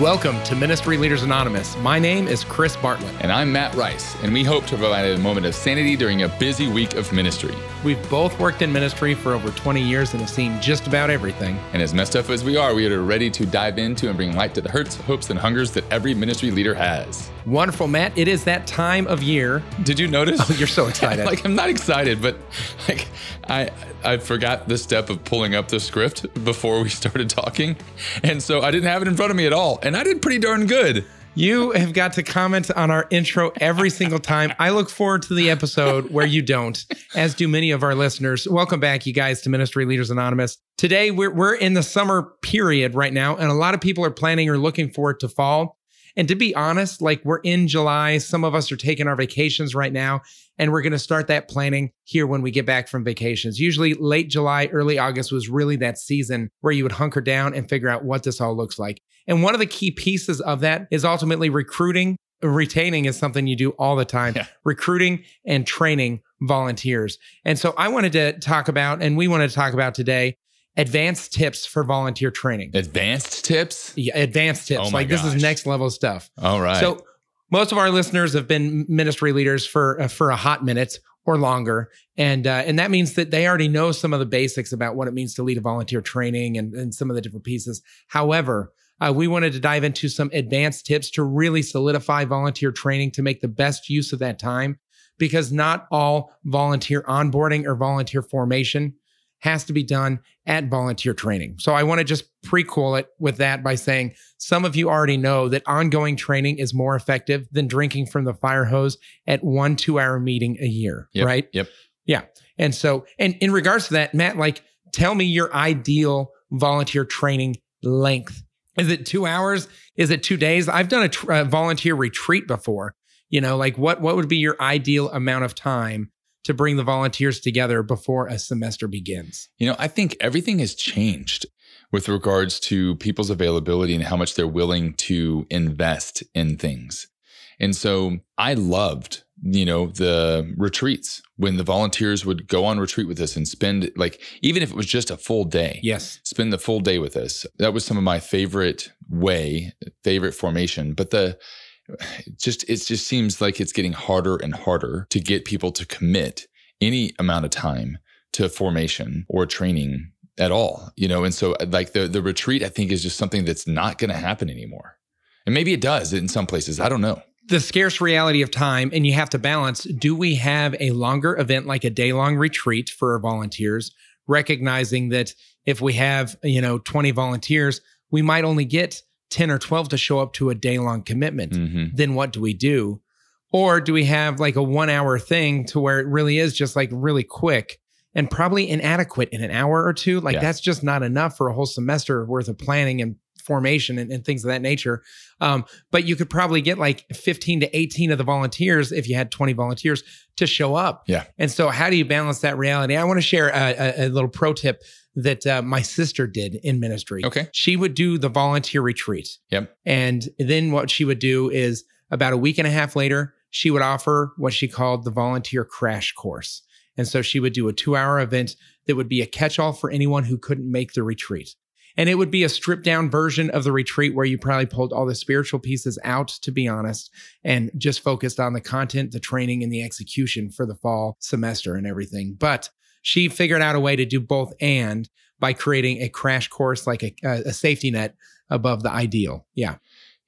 Welcome to Ministry Leaders Anonymous. My name is Chris Bartlett. And I'm Matt Rice, and we hope to provide a moment of sanity during a busy week of ministry. We've both worked in ministry for over 20 years and have seen just about everything. And as messed up as we are, we are ready to dive into and bring light to the hurts, hopes, and hungers that every ministry leader has. Wonderful, Matt. It is that time of year. Did you notice? Oh, you're so excited. like I'm not excited, but like I I forgot the step of pulling up the script before we started talking. And so I didn't have it in front of me at all. And I did pretty darn good. You have got to comment on our intro every single time. I look forward to the episode where you don't, as do many of our listeners. Welcome back, you guys, to Ministry Leaders Anonymous. Today, we're, we're in the summer period right now, and a lot of people are planning or looking forward to fall. And to be honest, like we're in July, some of us are taking our vacations right now, and we're going to start that planning here when we get back from vacations. Usually late July, early August was really that season where you would hunker down and figure out what this all looks like. And one of the key pieces of that is ultimately recruiting. Retaining is something you do all the time, yeah. recruiting and training volunteers. And so I wanted to talk about, and we wanted to talk about today, advanced tips for volunteer training. Advanced tips? Yeah, advanced tips. Oh like gosh. this is next level stuff. All right. So most of our listeners have been ministry leaders for uh, for a hot minute or longer, and uh, and that means that they already know some of the basics about what it means to lead a volunteer training and, and some of the different pieces. However, uh, we wanted to dive into some advanced tips to really solidify volunteer training to make the best use of that time, because not all volunteer onboarding or volunteer formation has to be done at volunteer training. So I want to just prequel it with that by saying some of you already know that ongoing training is more effective than drinking from the fire hose at one two hour meeting a year, yep, right? Yep. Yeah. And so, and in regards to that, Matt, like, tell me your ideal volunteer training length. Is it two hours? Is it two days? I've done a, tr- a volunteer retreat before. You know, like what what would be your ideal amount of time to bring the volunteers together before a semester begins? You know, I think everything has changed with regards to people's availability and how much they're willing to invest in things. And so I loved, you know, the retreats when the volunteers would go on retreat with us and spend like even if it was just a full day. Yes. Spend the full day with us. That was some of my favorite way, favorite formation. But the it just it just seems like it's getting harder and harder to get people to commit any amount of time to formation or training at all you know? And so uh, like the the retreat i think is just something that's not going to happen anymore. And maybe it does in some places i don't know. The scarce reality of time and you have to balance do we have a longer event like a day long retreat for our volunteers recognizing that if we have you know 20 volunteers we might only get 10 or 12 to show up to a day long commitment, mm-hmm. then what do we do? Or do we have like a one hour thing to where it really is just like really quick and probably inadequate in an hour or two? Like yeah. that's just not enough for a whole semester worth of planning and formation and, and things of that nature. Um, but you could probably get like 15 to 18 of the volunteers if you had 20 volunteers to show up. Yeah. And so, how do you balance that reality? I want to share a, a, a little pro tip that uh, my sister did in ministry. Okay. She would do the volunteer retreat. Yep. And then what she would do is about a week and a half later, she would offer what she called the volunteer crash course. And so she would do a two hour event that would be a catch all for anyone who couldn't make the retreat. And it would be a stripped down version of the retreat where you probably pulled all the spiritual pieces out, to be honest, and just focused on the content, the training, and the execution for the fall semester and everything. But she figured out a way to do both and by creating a crash course like a, a safety net above the ideal. Yeah.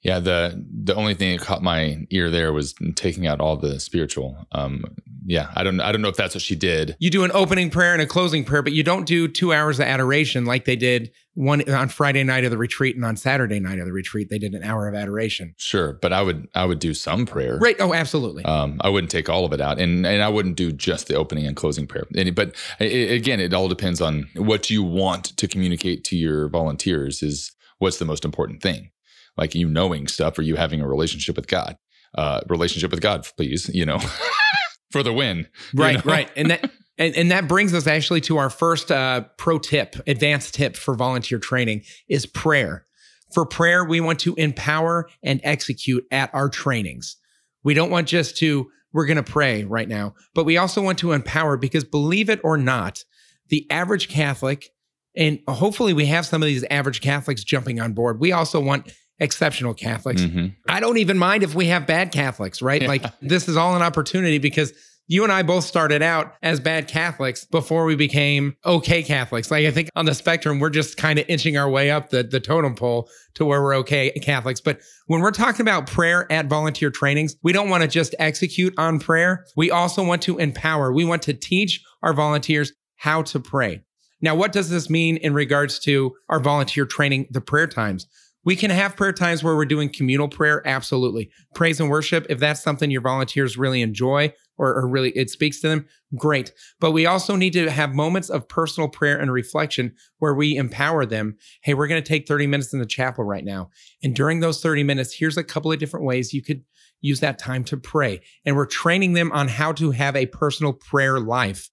Yeah, the the only thing that caught my ear there was taking out all the spiritual. Um, yeah, I don't I don't know if that's what she did. You do an opening prayer and a closing prayer, but you don't do two hours of adoration like they did one on Friday night of the retreat and on Saturday night of the retreat. They did an hour of adoration. Sure, but I would I would do some prayer. Right. Oh, absolutely. Um, I wouldn't take all of it out, and and I wouldn't do just the opening and closing prayer. And, but it, again, it all depends on what you want to communicate to your volunteers. Is what's the most important thing like you knowing stuff or you having a relationship with God. Uh, relationship with God, please, you know, for the win. Right, know? right. And that and, and that brings us actually to our first uh, pro tip, advanced tip for volunteer training is prayer. For prayer, we want to empower and execute at our trainings. We don't want just to, we're going to pray right now, but we also want to empower because believe it or not, the average Catholic, and hopefully we have some of these average Catholics jumping on board. We also want exceptional Catholics. Mhm. I don't even mind if we have bad Catholics, right? Like this is all an opportunity because you and I both started out as bad Catholics before we became okay Catholics. Like I think on the spectrum, we're just kind of inching our way up the, the totem pole to where we're okay Catholics. But when we're talking about prayer at volunteer trainings, we don't want to just execute on prayer. We also want to empower. We want to teach our volunteers how to pray. Now, what does this mean in regards to our volunteer training, the prayer times? We can have prayer times where we're doing communal prayer, absolutely. Praise and worship, if that's something your volunteers really enjoy or, or really it speaks to them, great. But we also need to have moments of personal prayer and reflection where we empower them. Hey, we're going to take 30 minutes in the chapel right now. And during those 30 minutes, here's a couple of different ways you could use that time to pray. And we're training them on how to have a personal prayer life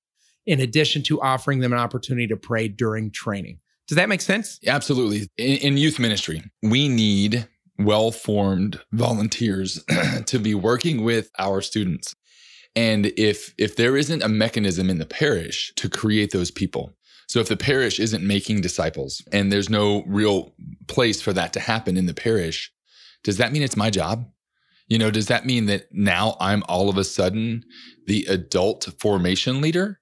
in addition to offering them an opportunity to pray during training. Does that make sense? Absolutely. In, in youth ministry, we need well formed volunteers to be working with our students. And if if there isn't a mechanism in the parish to create those people, so if the parish isn't making disciples and there's no real place for that to happen in the parish, does that mean it's my job? You know, does that mean that now I'm all of a sudden the adult formation leader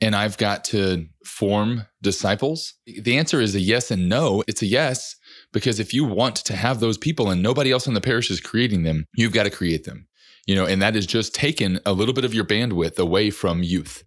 and I've got to form disciples? The answer is a yes and no. It's a yes because if you want to have those people and nobody else in the parish is creating them, you've got to create them. You know, and that is just taken a little bit of your bandwidth away from youth,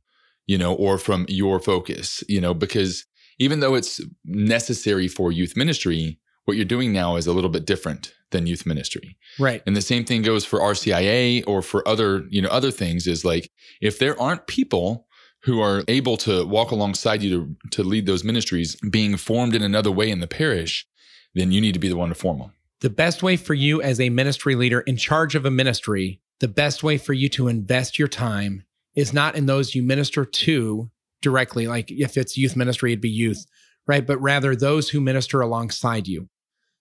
you know, or from your focus, you know, because even though it's necessary for youth ministry, what you're doing now is a little bit different than youth ministry. Right. And the same thing goes for RCIA or for other, you know, other things is like if there aren't people who are able to walk alongside you to, to lead those ministries being formed in another way in the parish, then you need to be the one to form them. The best way for you as a ministry leader in charge of a ministry, the best way for you to invest your time is not in those you minister to directly, like if it's youth ministry, it'd be youth, right? But rather those who minister alongside you.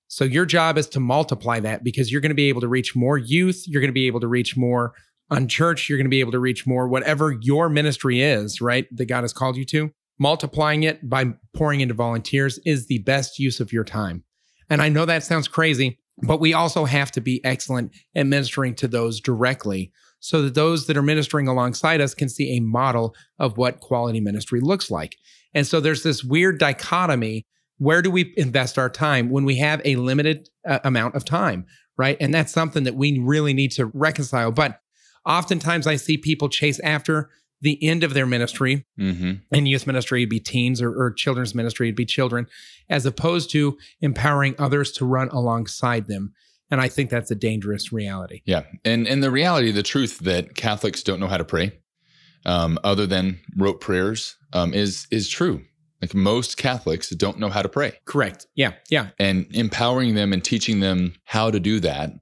So your job is to multiply that because you're going to be able to reach more youth. You're going to be able to reach more unchurched. You're going to be able to reach more, whatever your ministry is, right? That God has called you to. Multiplying it by pouring into volunteers is the best use of your time. And I know that sounds crazy, but we also have to be excellent at ministering to those directly so that those that are ministering alongside us can see a model of what quality ministry looks like. And so there's this weird dichotomy. Where do we invest our time when we have a limited uh, amount of time, right? And that's something that we really need to reconcile. But oftentimes I see people chase after the end of their ministry Mm-hmm. in youth ministry. It'd be teens or, or children's ministry. It'd be children as opposed to empowering others to run alongside them. And i think that's a dangerous reality. Yeah, and and the reality, the truth that Catholics don't know how to pray, um, other than rote prayers, um, is is true. Like most Catholics don't know how to pray, correct. Yeah. Yeah. And empowering them and teaching them how to do that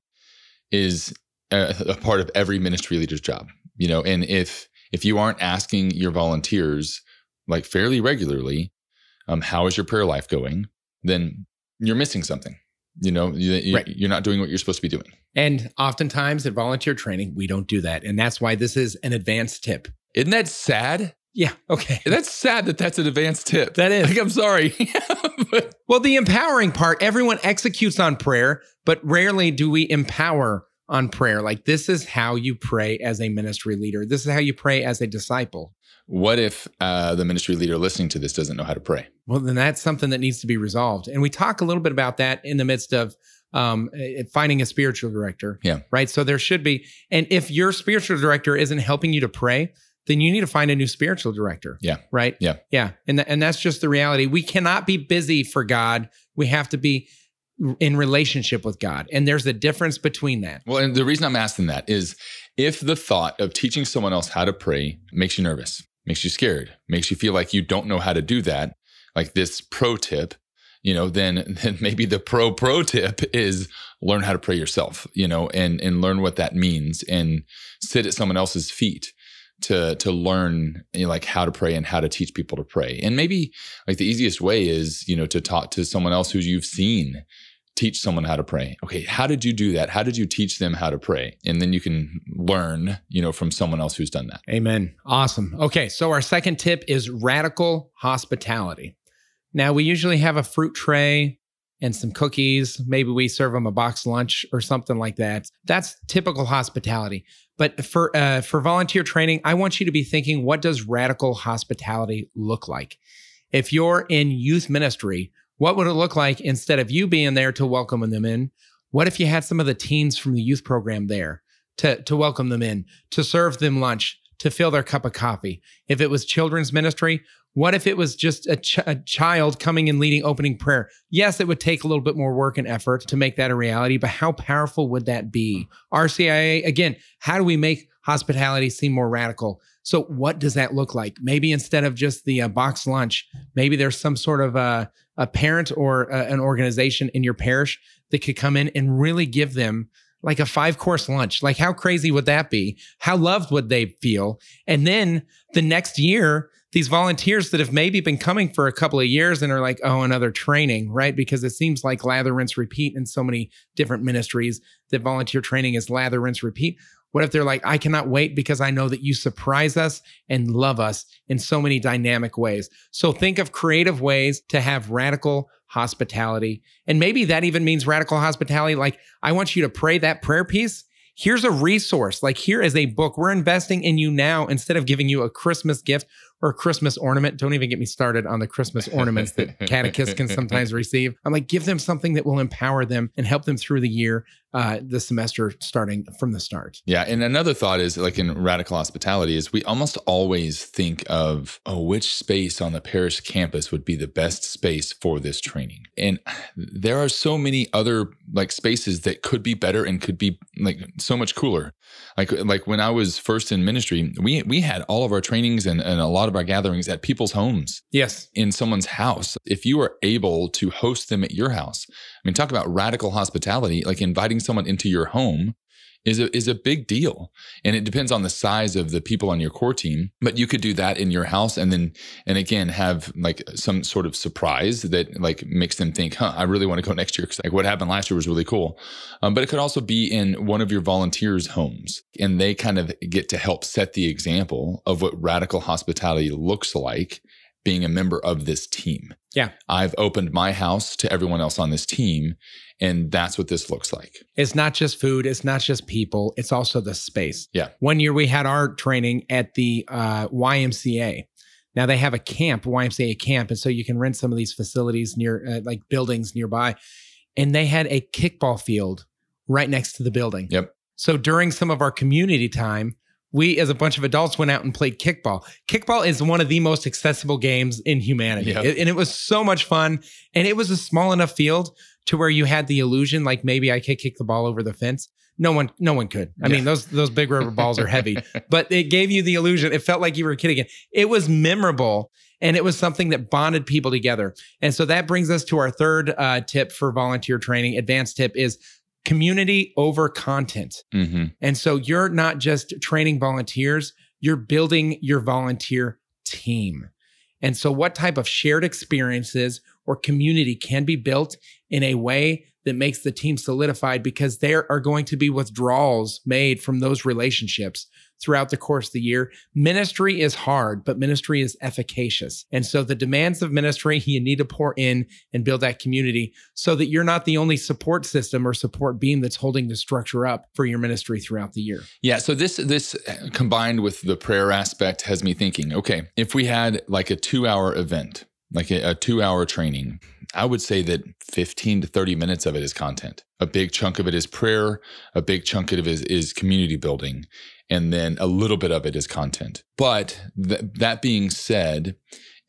is a, a part of every ministry leader's job. You know, and if if you aren't asking your volunteers like fairly regularly, um, how is your prayer life going? Then you're missing something. You know, you, you- Right. you're not doing what you're supposed to be doing. and oftentimes at volunteer training we don't do that and that's why this is an advanced tip Isn't that sad? yeah okay That's sad that that's an advanced tip. That is. Like, I'm sorry. but well the empowering part everyone executes on prayer but rarely do we empower on prayer like this is how you pray as a ministry leader this is how you pray as a disciple what if uh, the ministry leader listening to this doesn't know how to pray? Well, then that's something that needs to be resolved. And we talk a little bit about that in the midst of um, eh, finding a spiritual director. Yeah. Right. So there should be. And if your spiritual director isn't helping you to pray, then you need to find a new spiritual director. Yeah. Right. Yeah. Yeah. And, th- and that's just the reality. We cannot be busy for God. We have to be in relationship with God. And there's a difference between that. Well, and the reason I'm asking that is if the thought of teaching someone else how to pray makes you nervous, makes you scared, makes you feel like you don't know how to do that, like this pro tip, you know, then then maybe the pro pro tip is learn how to pray yourself, you know, and and learn what that means and sit at someone else's feet to to learn you know, like how to pray and how to teach people to pray. And maybe like the easiest way is, you know, to talk to someone else who you've seen teach someone how to pray. Okay, how did you do that? How did you teach them how to pray? And then you can learn, you know, from someone else who's done that. Amen. Awesome. Okay. So our second tip is radical hospitality. Now, we usually have a fruit tray and some cookies. Maybe we serve them a box lunch or something like that. That's typical hospitality. But for uh, for volunteer training, I want you to be thinking, what does radical hospitality look like? If you're in youth ministry, what would it look like instead of you being there to welcome them in? What if you had some of the teens from the youth program there to, to welcome them in, to serve them lunch, to fill their cup of coffee? If it was children's ministry, what if it was just a, ch- a, child coming and leading opening prayer? Yes, it would take a little bit more work and effort to make that a reality, but how powerful would that be? RCIA, again, how do we make hospitality seem more radical? So, what does that look like? Maybe instead of just the uh, box lunch, maybe there's some sort of a, a parent or an organization in your parish that could come in and really give them like a five course lunch. Like, how crazy would that be? How loved would they feel? And then the next year, these volunteers that have maybe been coming for a couple of years and are like, oh, another training, right? Because it seems like lather, rinse, repeat in so many different ministries that volunteer training is lather, rinse, repeat. What if they're like, I cannot wait because I know that you surprise us and love us in so many dynamic ways. So think of creative ways to have radical hospitality. And maybe that even means radical hospitality. Like, I want you to pray that prayer piece here's a resource. Like, here is a book. We're investing in you now instead of giving you a Christmas gift or Christmas ornament. Don't even get me started on the Christmas ornaments that catechists can sometimes receive. I'm like, give them something that will empower them and help them through the year, uh, the semester starting from the start. Yeah. And another thought is like in radical hospitality is we almost always think of, oh, which space on the parish campus would be the best space for this training. And there are so many other like spaces that could be better and could be like so much cooler. Like like when I was first in ministry, we we had all of our trainings and, and a lot of our gatherings at people's homes. Yes. In someone's house. If you are able to host them at your house, I mean talk about radical hospitality, like inviting someone into your home is a is a big deal. And it depends on the size of the people on your core team, but you could do that in your house and then and again have like some sort of surprise that like makes them think, "Huh, I really want to go next year cuz like what happened last year was really cool." Um, but it could also be in one of your volunteers' homes and they kind of get to help set the example of what radical hospitality looks like being a member of this team. Yeah. I've opened my house to everyone else on this team and that's what this looks like. It's not just food, it's not just people, it's also the space. Yeah. One year we had our training at the uh, YMCA. Now they have a camp, YMCA camp, and so you can rent some of these facilities near, uh, like buildings nearby. And they had a kickball field right next to the building. Yep. So during some of our community time, we as a bunch of adults went out and played kickball. Kickball is one of the most accessible games in humanity. Yep. It- and it was so much fun. And it was a small enough field to where you had the illusion like maybe I could kick the ball over the fence. No one, no one could. I Yeah. mean, those those big rubber balls are heavy, but it gave you the illusion. It felt like you were a kid again. It was memorable, and it was something that bonded people together. And so that brings us to our third uh, tip for volunteer training. Advanced tip is community over content. hmm And so you're not just training volunteers, you're building your volunteer team. And so, what type of shared experiences or community can be built in a way that makes the team solidified because there are going to be withdrawals made from those relationships throughout the course of the year. Ministry is hard, but ministry is efficacious. And so the demands of ministry, you need to pour in and build that community so that you're not the only support system or support beam that's holding the structure up for your ministry throughout the year. Yeah. So this this combined with the prayer aspect has me thinking. Okay, if we had like a two hour event, like a, a two hour training, I would say that fifteen to thirty minutes of it is content. A big chunk of it is prayer. A big chunk of it is is community building, and then a little bit of it is content. But th- that being said.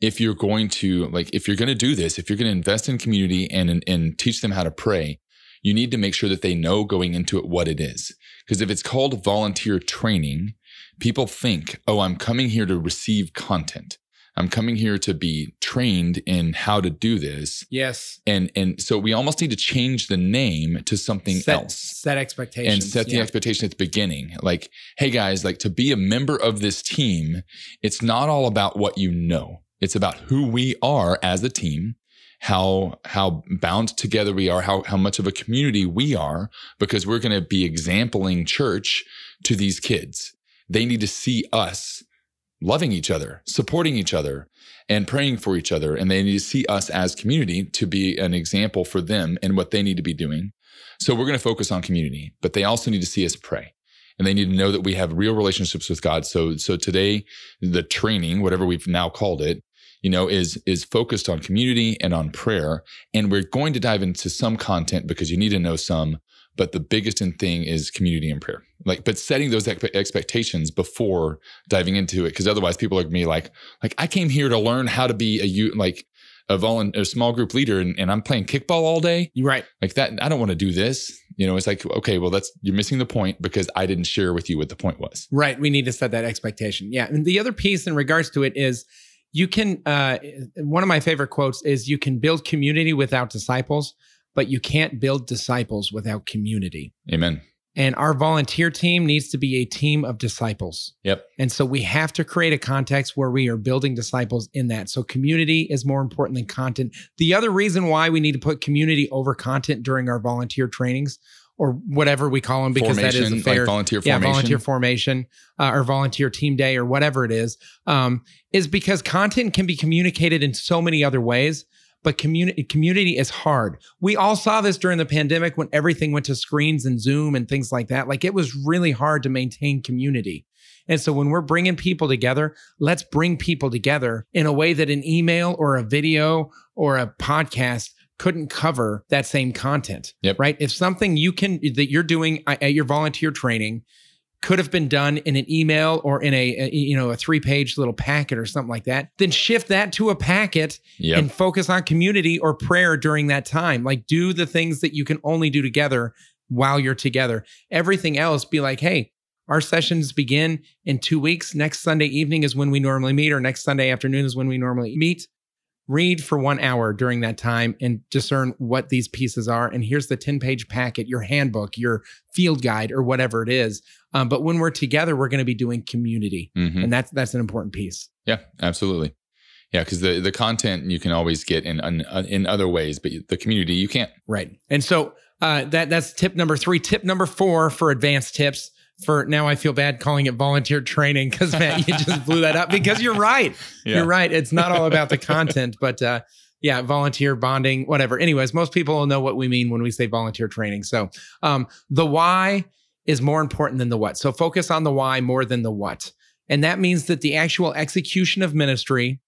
If you're going to like, if you're going to do this, if you're going to invest in community and, and and teach them how to pray, you need to make sure that they know going into it what it is. Because if it's called volunteer training, people think, oh, I'm coming here to receive content. I'm coming here to be trained in how to do this. Yes. And and so we almost need to change the name to something set, else Set expectations. and set the yeah. expectation at the beginning. Like, hey guys, like to be a member of this team, it's not all about what you know. It's about who we are as a team, how how bound together we are, how how much of a community we are, because we're going to be exempling church to these kids. They need to see us loving each other, supporting each other, and praying for each other. And they need to see us as community to be an example for them and what they need to be doing. So we're going to focus on community, but they also need to see us pray. And they need to know that we have real relationships with God. So, so today, the training, whatever we've now called it, you know, is is focused on community and on prayer. And we're going to dive into some content because you need to know some but the biggest thing is community and prayer. Like but setting those expectations before diving into it because otherwise people like me like like i came here to learn how to be a you like a volunteer small group leader and, and i'm playing kickball all day. Right. Like that i don't want to do this. You know it's like okay well that's you're missing the point because i didn't share with you what the point was. Right we need to set that expectation. Yeah and the other piece in regards to it is you can uh, one of my favorite quotes is you can build community without disciples but you can't build disciples without community. Amen. And our volunteer team needs to be a team of disciples. Yep. And so we have to create a context where we are building disciples in that. So community is more important than content. The other reason why we need to put community over content during our volunteer trainings or whatever we call them because formation, that is a fair like volunteer formation. Yeah, volunteer formation uh, or volunteer team day or whatever it is, um, is because content can be communicated in so many other ways but community community is hard. We all saw this during the pandemic when everything went to screens and Zoom and things like that. Like it was really hard to maintain community. And so when we're bringing people together, let's bring people together in a way that an email or a video or a podcast couldn't cover that same content. Yep. Right? If something you can that you're doing uh, at your volunteer training could have been done in an email or in a, a you know a three page little packet or something like that then shift that to a packet yep. and focus on community or prayer during that time. Like do the things that you can only do together while you're together. Everything else be like hey our sessions begin in two weeks. Next sunday evening is when we normally meet or next sunday afternoon is when we normally meet read for one hour during that time and discern what these pieces are. And here's the 10 page packet, your handbook, your field guide, or whatever it is. Um, but when we're together, we're going to be doing community. Mm-hmm. And that's, that's an important piece. Yeah, absolutely. Yeah, because the, the content you can always get in, in, in other ways, but the community you can't. Right. And so uh, that that's tip number three. Tip number four for advanced tips for now I feel bad calling it volunteer training because Matt, you just blew that up because you're right. Yeah. You're right. It's not all about the content, but uh, yeah, volunteer bonding, whatever. Anyways, most people will know what we mean when we say volunteer training. So um, the why is more important than the what. So focus on the why more than the what. And that means that the actual execution of ministry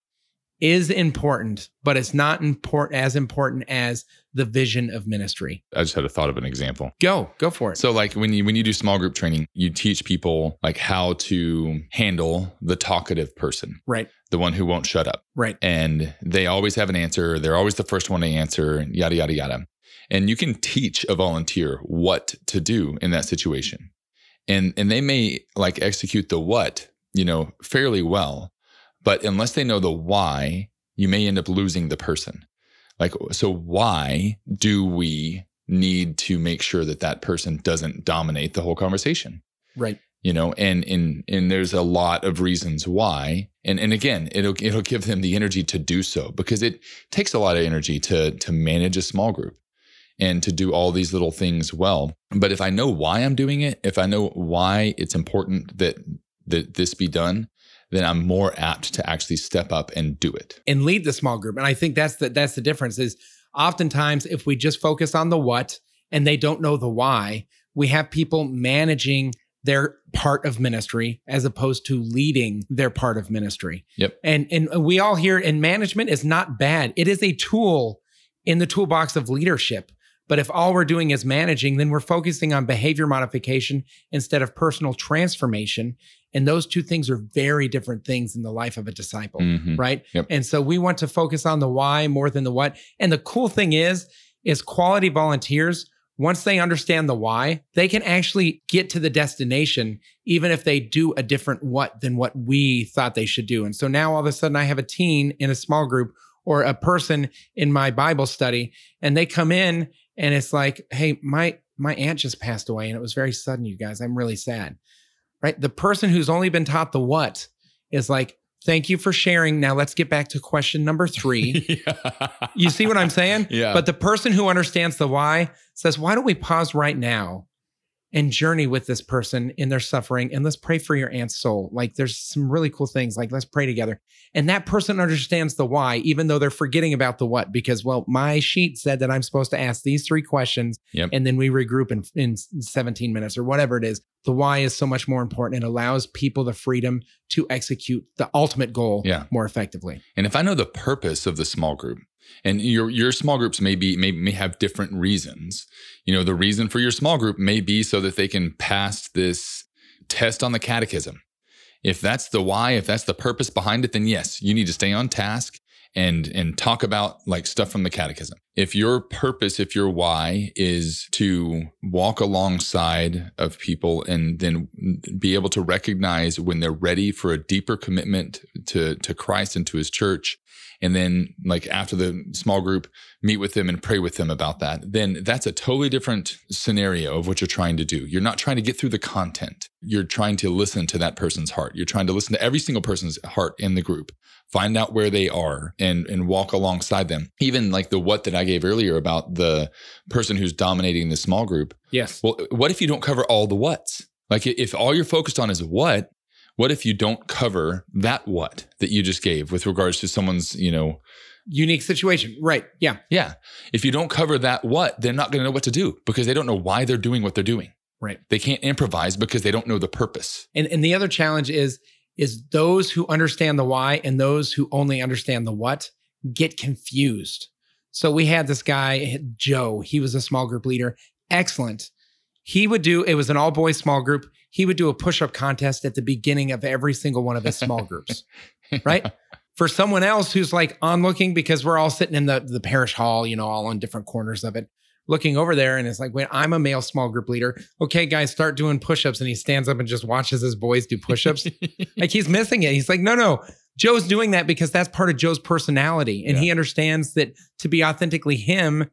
is important, but it's not important as important as the vision of ministry. I just had a thought of an example. Go, go for it. So like when you when you do small group training, you teach people like how to handle the talkative person. Right. The one who won't shut up. Right. And they always have an answer. They're always the first one to answer, yada yada yada. And you can teach a volunteer what to do in that situation. And and they may like execute the what, you know, fairly well, but unless they know the why, you may end up losing the person. Like, so why do we need to make sure that that person doesn't dominate the whole conversation? Right. You know, and and and there's a lot of reasons why. And and again, it'll it'll give them the energy to do so because it takes a lot of energy to to manage a small group and to do all these little things well. But if I know why I'm doing it, if I know why it's important that that this be done, then I'm more apt to actually step up and do it and lead the small group. And I think that's the that's the difference. Is oftentimes if we just focus on the what and they don't know the why, we have people managing their part of ministry as opposed to leading their part of ministry. Yep. And and we all hear and management is not bad. It is a tool in the toolbox of leadership. But if all we're doing is managing, then we're focusing on behavior modification instead of personal transformation. And those two things are very different things in the life of a disciple, mm-hmm. right? Yep. And so we want to focus on the why more than the what. And the cool thing is, is quality volunteers, once they understand the why, they can actually get to the destination, even if they do a different what than what we thought they should do. And so now all of a sudden I have a teen in a small group or a person in my Bible study, and they come in and it's like, hey, my my aunt just passed away and it was very sudden, you guys. I'm really sad right? The person who's only been taught the what is like, thank you for sharing. Now let's get back to question number three. yeah. You see what I'm saying? Yeah. But the person who understands the why says, why don't we pause right now and journey with this person in their suffering and let's pray for your aunt's soul. Like there's some really cool things like let's pray together. And that person understands the why even though they're forgetting about the what because well my sheet said that I'm supposed to ask these three questions Yep. and then we regroup in in 17 minutes or whatever it is. The why is so much more important it allows people the freedom to execute the ultimate goal Yeah. more effectively. And if I know the purpose of the small group, and your your small groups may be may, may have different reasons. You know, the reason for your small group may be so that they can pass this test on the catechism. If that's the why, if that's the purpose behind it, then yes, you need to stay on task and and talk about like stuff from the catechism. If your purpose, if your why is to walk alongside of people and then be able to recognize when they're ready for a deeper commitment to to Christ and to his church and then like after the small group meet with them and pray with them about that then that's a totally different scenario of what you're trying to do. You're not trying to get through the content. You're trying to listen to that person's heart. You're trying to listen to every single person's heart in the group find out where they are and and walk alongside them. Even like the what that i gave earlier about the person who's dominating the small group. Yes. well what if you don't cover all the whats? Like if all you're focused on is what what if you don't cover that what that you just gave with regards to someone's you know Unique situation. Right. Yeah. yeah if you don't cover that what they're not going to know what to do because they don't know why they're doing what they're doing Right. they can't improvise because they don't know the purpose And and the other challenge is is those who understand the why and those who only understand the what get confused. So we had this guy Joe, he was a small group leader, excellent. He would do it was an all boys small group. He would do a push-up contest at the beginning of every single one of his small groups. Right? For someone else who's like onlooking because we're all sitting in the the parish hall, you know, all on different corners of it looking over there and it's like, wait, I'm a male small group leader. Okay, guys, start doing push-ups. And he stands up and just watches his boys do push-ups. like he's missing it. He's like, no, no. Joe's doing that because that's part of Joe's personality. And Yeah. he understands that to be authentically him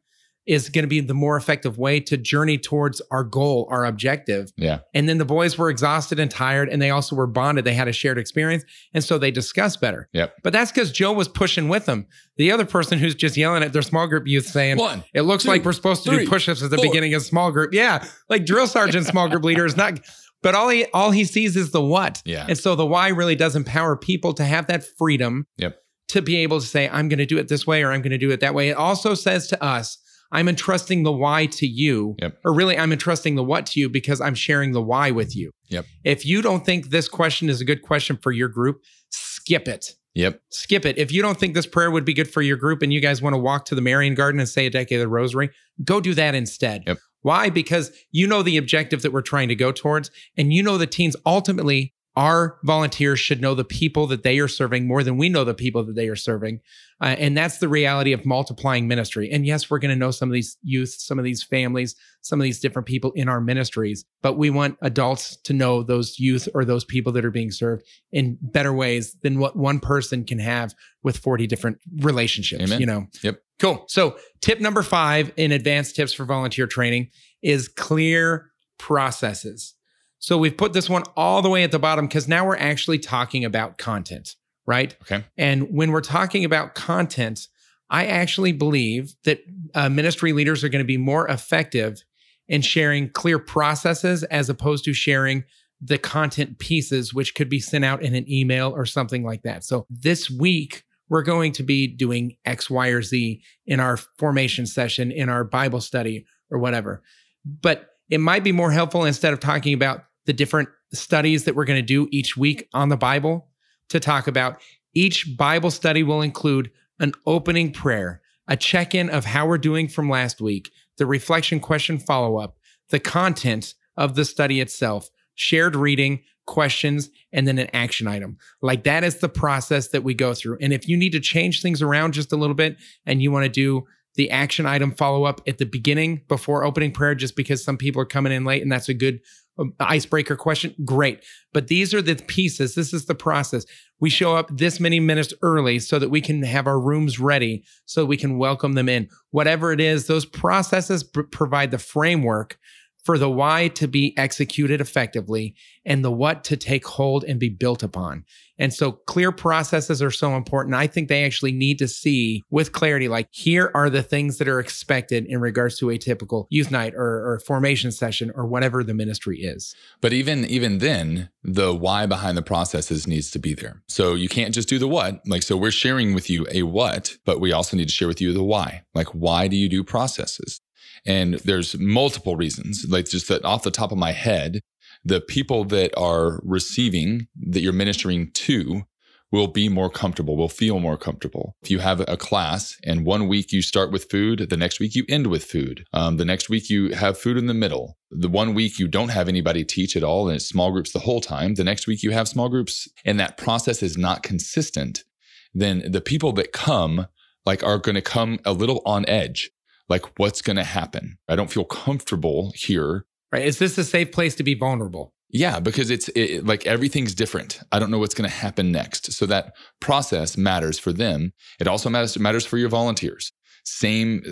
is going to be the more effective way to journey towards our goal, our objective. yeah And then the boys were exhausted and tired, and they also were bonded. They had a shared experience. And so they discussed better. Yep. But that's because Joe was pushing with them. The other person who's just yelling at their small group youth saying, one it looks two, like we're supposed to three, do push-ups at the four. beginning of small group. Yeah, like drill sergeant small group leader is not. But all he all he sees is the what, yeah and so the why really does empower people to have that freedom. Yep. To be able to say, I'm going to do it this way or I'm going to do it that way. It also says to us, I'm entrusting the why to you, Yep. or really, I'm entrusting the what to you because I'm sharing the why with you. Yep. If you don't think this question is a good question for your group, skip it yep skip it. If you don't think this prayer would be good for your group and you guys want to walk to the Marian Garden and say a decade of the Rosary, go do that instead. Yep. Why? Because you know the objective that we're trying to go towards, and you know the teens ultimately. Our volunteers should know the people that they are serving more than we know the people that they are serving. Uh, and that's the reality of multiplying ministry. And yes, we're going to know some of these youth, some of these families, some of these different people in our ministries, but we want adults to know those youth or those people that are being served in better ways than what one person can have with 40 different relationships, Amen. you know? Yep. Cool. So, tip number five in advanced tips for volunteer training is clear processes. So, we've put this one all the way at the bottom because now we're actually talking about content, right? Okay. And when we're talking about content, I actually believe that uh, ministry leaders are going to be more effective in sharing clear processes as opposed to sharing the content pieces, which could be sent out in an email or something like that. So this week, we're going to be doing X, Y, or Z in our formation session, in our Bible study, or whatever. But it might be more helpful instead of talking about the different studies that we're going to do each week on the Bible to talk about each Bible study will include an opening prayer, a check in of how we're doing from last week, the reflection question follow up, the content of the study itself, shared reading, questions, and then an action item. Like that is the process that we go through. And if you need to change things around just a little bit and you want to do the action item follow up at the beginning before opening prayer, just because some people are coming in late and that's a good Um, icebreaker question, great. But these are the pieces. This is the process. We show up this many minutes early so that we can have our rooms ready so we can welcome them in. Whatever it is, those processes pr- provide the framework for the why to be executed effectively and the what to take hold and be built upon. And so clear processes are so important. I think they actually need to see with clarity, like here are the things that are expected in regards to a typical youth night or, or formation session or whatever the ministry is. But even even then, the why behind the processes needs to be there. So you can't just do the what. Like so we're sharing with you a what, but we also need to share with you the why. Like why do you do processes? And there's multiple reasons. Like just that off the top of my head, the people that are receiving that you're ministering to will be more comfortable, will feel more comfortable. If you have a class and one week you start with food, the next week you end with food. Um, the next week you have food in the middle. The one week you don't have anybody teach at all and it's small groups the whole time. The next week you have small groups and that process is not consistent. Then the people that come like are going to come a little on edge like what's going to happen. I don't feel comfortable here. Right. Is this a safe place to be vulnerable? Yeah, because it's it, like everything's different. I don't know what's going to happen next. So that process matters for them. It also matters matters for your volunteers. Same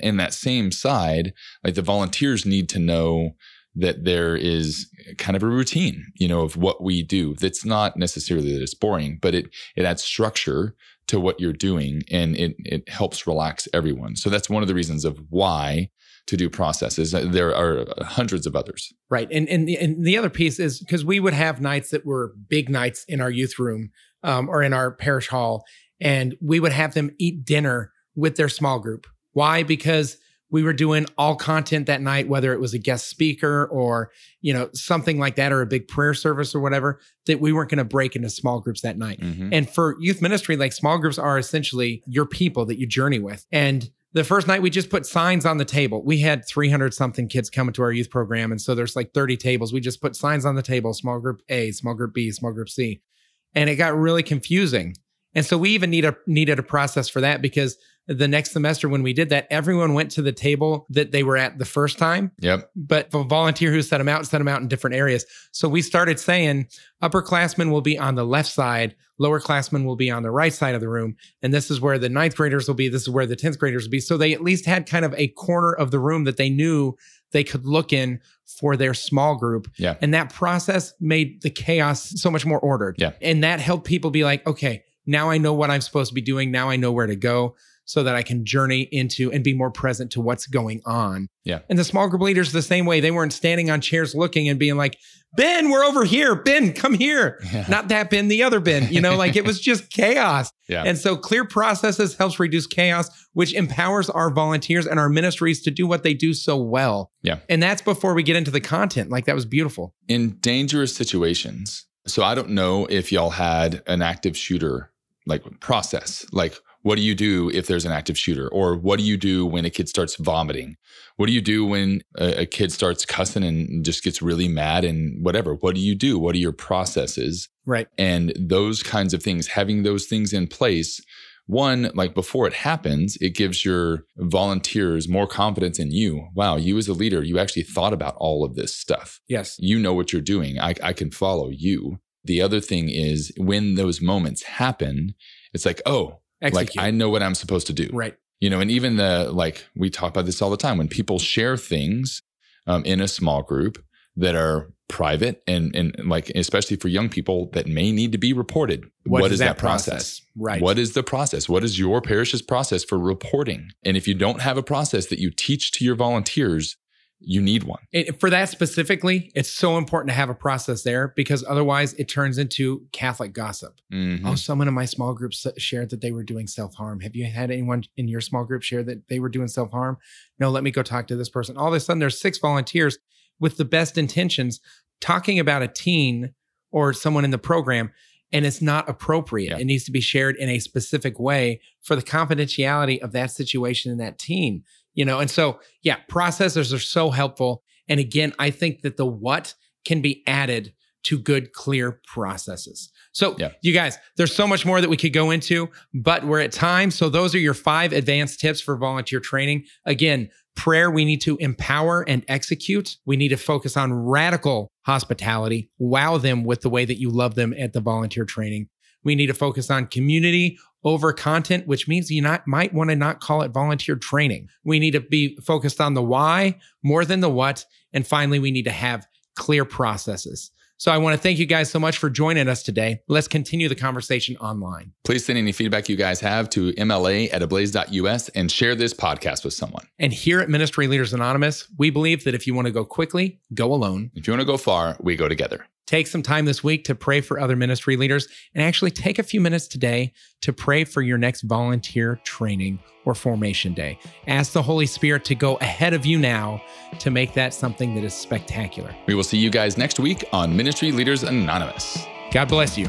in that same side, like the volunteers need to know that there is kind of a routine, you know, of what we do. That's not necessarily that it's boring, but it it adds structure to what you're doing and it, it helps relax everyone. So that's one of the reasons of why to do processes. There are hundreds of others. Right. And, and, the, and the other piece is because we would have nights that were big nights in our youth room um, or in our parish hall, and we would have them eat dinner with their small group. Why? Because we were doing all content that night, whether it was a guest speaker or, you know, something like that or a big prayer service or whatever, that we weren't going to break into small groups that night. Mm-hmm. And for youth ministry, like small groups are essentially your people that you journey with. And the first night we just put signs on the table. We had 300 something kids coming to our youth program. And so there's like 30 tables. We just put signs on the table, small group A, small group B, small group C. And it got really confusing. And so we even need a needed a process for that because the next semester when we did that, everyone went to the table that they were at the first time. Yep. But the volunteer who set them out set them out in different areas. So we started saying upperclassmen will be on the left side, lowerclassmen will be on the right side of the room. And this is where the ninth graders will be. This is where the 10th graders will be. So they at least had kind of a corner of the room that they knew they could look in for their small group. Yeah. And that process made the chaos so much more ordered. Yeah. And that helped people be like, okay, now I know what I'm supposed to be doing. Now I know where to go so that I can journey into and be more present to what's going on. Yeah. And the small group leaders the same way. They weren't standing on chairs looking and being like, Ben, we're over here. Ben, come here. Yeah. Not that Ben, the other Ben. You know, like it was just chaos. Yeah. And so clear processes helps reduce chaos, which empowers our volunteers and our ministries to do what they do so well. Yeah. And that's before we get into the content. Like that was beautiful. In dangerous situations. So I don't know if y'all had an active shooter like process. Like what do you do if there's an active shooter? Or what do you do when a kid starts vomiting? What do you do when a, a, kid starts cussing and just gets really mad and whatever? What do you do? What are your processes? Right. And those kinds of things, having those things in place, one, like before it happens, it gives your volunteers more confidence in you. Wow, you as a leader, you actually thought about all of this stuff. Yes. You know what you're doing. I, I can follow you. The other thing is when those moments happen, it's like, oh, Execute. Like I know what I'm supposed to do. Right. You know, and even the like we talk about this all the time when people share things um, in a small group that are private and and like especially for young people that may need to be reported. what, what is, that, that process? process? Right. What is the process? What is your parish's process for reporting? And if you don't have a process that you teach to your volunteers, you need one. For that specifically, it's so important to have a process there because otherwise it turns into Catholic gossip. Mm-hmm. Oh, someone in my small group shared that they were doing self harm. Have you had anyone in your small group share that they were doing self harm? No, let me go talk to this person. All of a sudden, there's six volunteers with the best intentions talking about a teen or someone in the program and it's not appropriate. Yeah. It needs to be shared in a specific way for the confidentiality of that situation and that teen you know and so yeah processors are so helpful. And again i think that the what can be added to good clear processes. So yeah. you guys there's so much more that we could go into but we're at time. So those are your five advanced tips for volunteer training. Again prayer we need to empower and execute. We need to focus on radical hospitality. Wow them with the way that you love them at the volunteer training. We need to focus on community over content, which means you not, might want to not call it volunteer training. We need to be focused on the why more than the what. And finally, we need to have clear processes. So I want to thank you guys so much for joining us today. Let's continue the conversation online. Please send any feedback you guys have to mla at ablaze.us and share this podcast with someone. And here at Ministry Leaders Anonymous, we believe that if you want to go quickly, go alone. If you want to go far, we go together. Take some time this week to pray for other ministry leaders and actually take a few minutes today to pray for your next volunteer training or formation day. Ask the Holy Spirit to go ahead of you now to make that something that is spectacular. We will see you guys next week on Ministry Leaders Anonymous. God bless you.